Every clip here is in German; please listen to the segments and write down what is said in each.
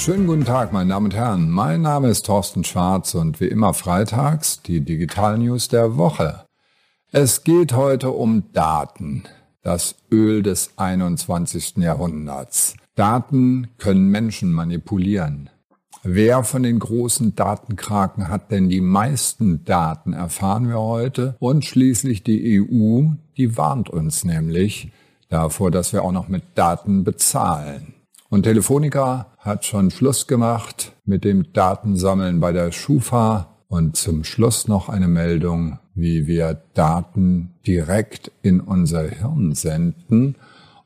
schönen guten Tag, meine Damen und Herren. Mein Name ist Thorsten Schwarz und wie immer freitags die Digital News der Woche. Es geht heute um Daten, das Öl des 21. Jahrhunderts. Daten können Menschen manipulieren. Wer von den großen Datenkraken hat denn die meisten Daten, erfahren wir heute. Und schließlich die EU, die warnt uns nämlich davor, dass wir auch noch mit Daten bezahlen. Und Telefonica hat schon Schluss gemacht mit dem Datensammeln bei der Schufa. Und zum Schluss noch eine Meldung, wie wir Daten direkt in unser Hirn senden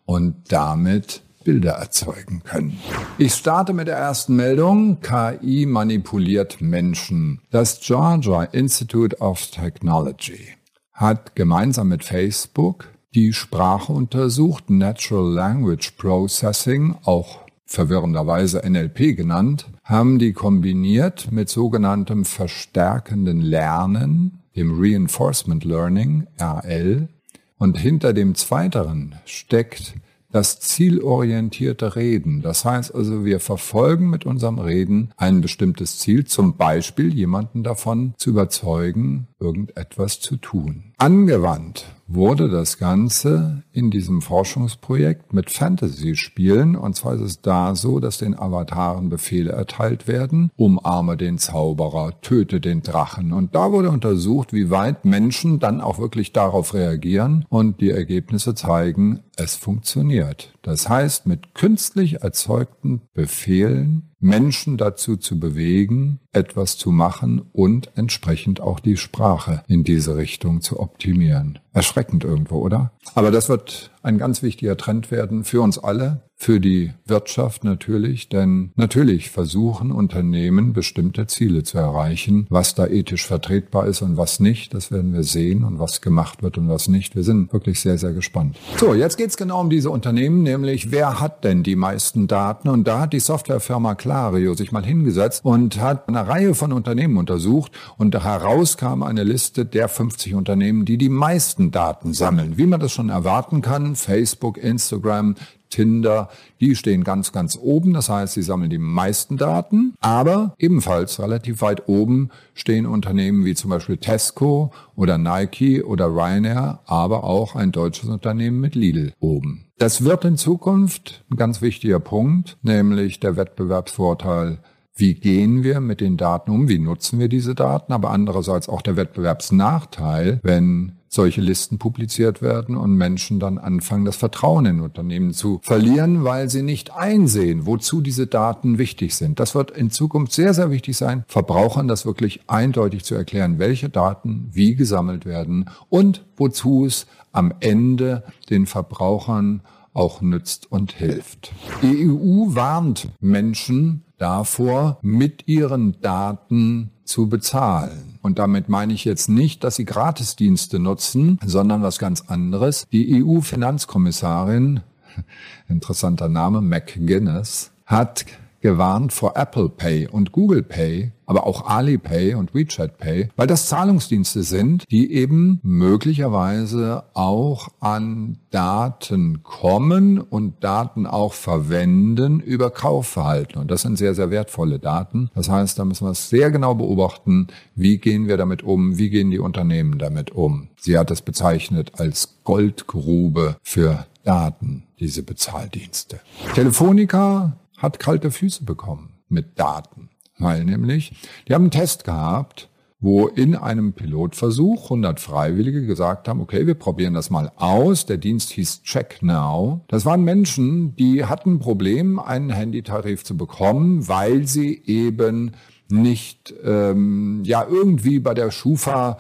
und damit Bilder erzeugen können. Ich starte mit der ersten Meldung. KI manipuliert Menschen. Das Georgia Institute of Technology hat gemeinsam mit Facebook die Sprache untersucht, Natural Language Processing, auch verwirrenderweise NLP genannt, haben die kombiniert mit sogenanntem verstärkenden Lernen, dem Reinforcement Learning, RL, und hinter dem zweiteren steckt das zielorientierte Reden. Das heißt also, wir verfolgen mit unserem Reden ein bestimmtes Ziel, zum Beispiel jemanden davon zu überzeugen, irgendetwas zu tun. Angewandt wurde das Ganze in diesem Forschungsprojekt mit Fantasy-Spielen. Und zwar ist es da so, dass den Avataren Befehle erteilt werden. Umarme den Zauberer, töte den Drachen. Und da wurde untersucht, wie weit Menschen dann auch wirklich darauf reagieren. Und die Ergebnisse zeigen, es funktioniert. Das heißt, mit künstlich erzeugten Befehlen Menschen dazu zu bewegen, etwas zu machen und entsprechend auch die Sprache in diese Richtung zu optimieren. Erschreckend irgendwo, oder? Aber das wird ein ganz wichtiger Trend werden für uns alle, für die Wirtschaft natürlich, denn natürlich versuchen Unternehmen bestimmte Ziele zu erreichen. Was da ethisch vertretbar ist und was nicht, das werden wir sehen und was gemacht wird und was nicht. Wir sind wirklich sehr, sehr gespannt. So, jetzt geht's genau um diese Unternehmen, nämlich wer hat denn die meisten Daten? Und da hat die Softwarefirma Clario sich mal hingesetzt und hat eine Reihe von Unternehmen untersucht und heraus kam eine Liste der 50 Unternehmen, die die meisten Daten sammeln. Wie man das schon erwarten kann, Facebook, Instagram, Tinder, die stehen ganz, ganz oben. Das heißt, sie sammeln die meisten Daten. Aber ebenfalls relativ weit oben stehen Unternehmen wie zum Beispiel Tesco oder Nike oder Ryanair, aber auch ein deutsches Unternehmen mit Lidl oben. Das wird in Zukunft ein ganz wichtiger Punkt, nämlich der Wettbewerbsvorteil wie gehen wir mit den Daten um, wie nutzen wir diese Daten, aber andererseits auch der Wettbewerbsnachteil, wenn solche Listen publiziert werden und Menschen dann anfangen, das Vertrauen in Unternehmen zu verlieren, weil sie nicht einsehen, wozu diese Daten wichtig sind. Das wird in Zukunft sehr, sehr wichtig sein, Verbrauchern das wirklich eindeutig zu erklären, welche Daten wie gesammelt werden und wozu es am Ende den Verbrauchern auch nützt und hilft. Die EU warnt Menschen davor, mit ihren Daten zu bezahlen. Und damit meine ich jetzt nicht, dass sie Gratisdienste nutzen, sondern was ganz anderes. Die EU-Finanzkommissarin, interessanter Name, McGuinness, hat gewarnt vor Apple Pay und Google Pay, aber auch Alipay und WeChat Pay, weil das Zahlungsdienste sind, die eben möglicherweise auch an Daten kommen und Daten auch verwenden über Kaufverhalten. Und das sind sehr, sehr wertvolle Daten. Das heißt, da müssen wir es sehr genau beobachten, wie gehen wir damit um, wie gehen die Unternehmen damit um. Sie hat es bezeichnet als Goldgrube für Daten, diese Bezahldienste. Telefonica hat kalte Füße bekommen mit Daten. Weil nämlich, die haben einen Test gehabt, wo in einem Pilotversuch 100 Freiwillige gesagt haben, okay, wir probieren das mal aus. Der Dienst hieß Check Now. Das waren Menschen, die hatten ein Problem, einen Handytarif zu bekommen, weil sie eben nicht ähm, ja irgendwie bei der Schufa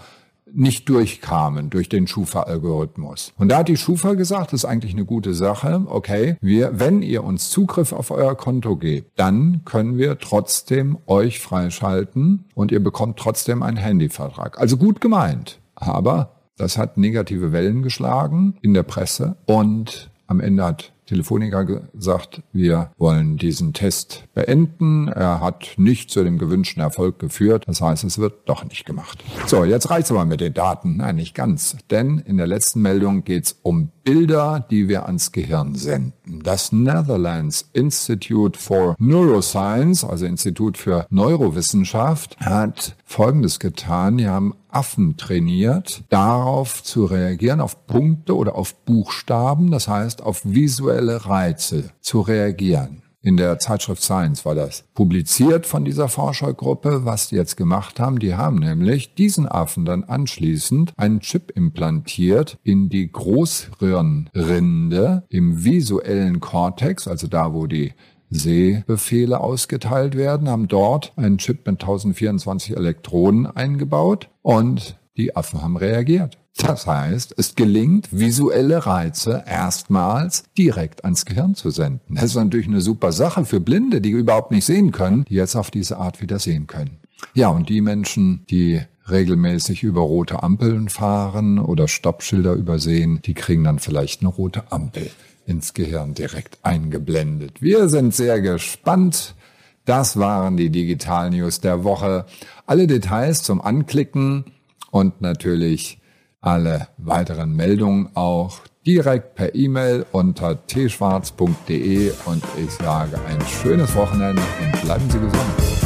nicht durchkamen durch den Schufa-Algorithmus. Und da hat die Schufa gesagt, das ist eigentlich eine gute Sache. Okay, wir, wenn ihr uns Zugriff auf euer Konto gebt, dann können wir trotzdem euch freischalten und ihr bekommt trotzdem einen Handyvertrag. Also gut gemeint. Aber das hat negative Wellen geschlagen in der Presse und am Ende hat Telefonica gesagt, wir wollen diesen Test beenden. Er hat nicht zu dem gewünschten Erfolg geführt. Das heißt, es wird doch nicht gemacht. So, jetzt reicht's aber mit den Daten. Nein, nicht ganz. Denn in der letzten Meldung geht's um Bilder, die wir ans Gehirn senden. Das Netherlands Institute for Neuroscience, also Institut für Neurowissenschaft, hat Folgendes getan. Die haben Affen trainiert, darauf zu reagieren, auf Punkte oder auf Buchstaben, das heißt auf visuelle Reize zu reagieren. In der Zeitschrift Science war das publiziert von dieser Forschergruppe. Was die jetzt gemacht haben, die haben nämlich diesen Affen dann anschließend einen Chip implantiert in die Großhirnrinde im visuellen Kortex, also da, wo die Sehbefehle ausgeteilt werden, haben dort einen Chip mit 1024 Elektronen eingebaut und die Affen haben reagiert. Das heißt, es gelingt, visuelle Reize erstmals direkt ans Gehirn zu senden. Das ist natürlich eine super Sache für Blinde, die überhaupt nicht sehen können, die jetzt auf diese Art wieder sehen können. Ja, und die Menschen, die regelmäßig über rote Ampeln fahren oder Stoppschilder übersehen, die kriegen dann vielleicht eine rote Ampel ins Gehirn direkt eingeblendet. Wir sind sehr gespannt. Das waren die Digital News der Woche. Alle Details zum Anklicken und natürlich alle weiteren Meldungen auch direkt per E-Mail unter tschwarz.de und ich sage ein schönes Wochenende und bleiben Sie gesund.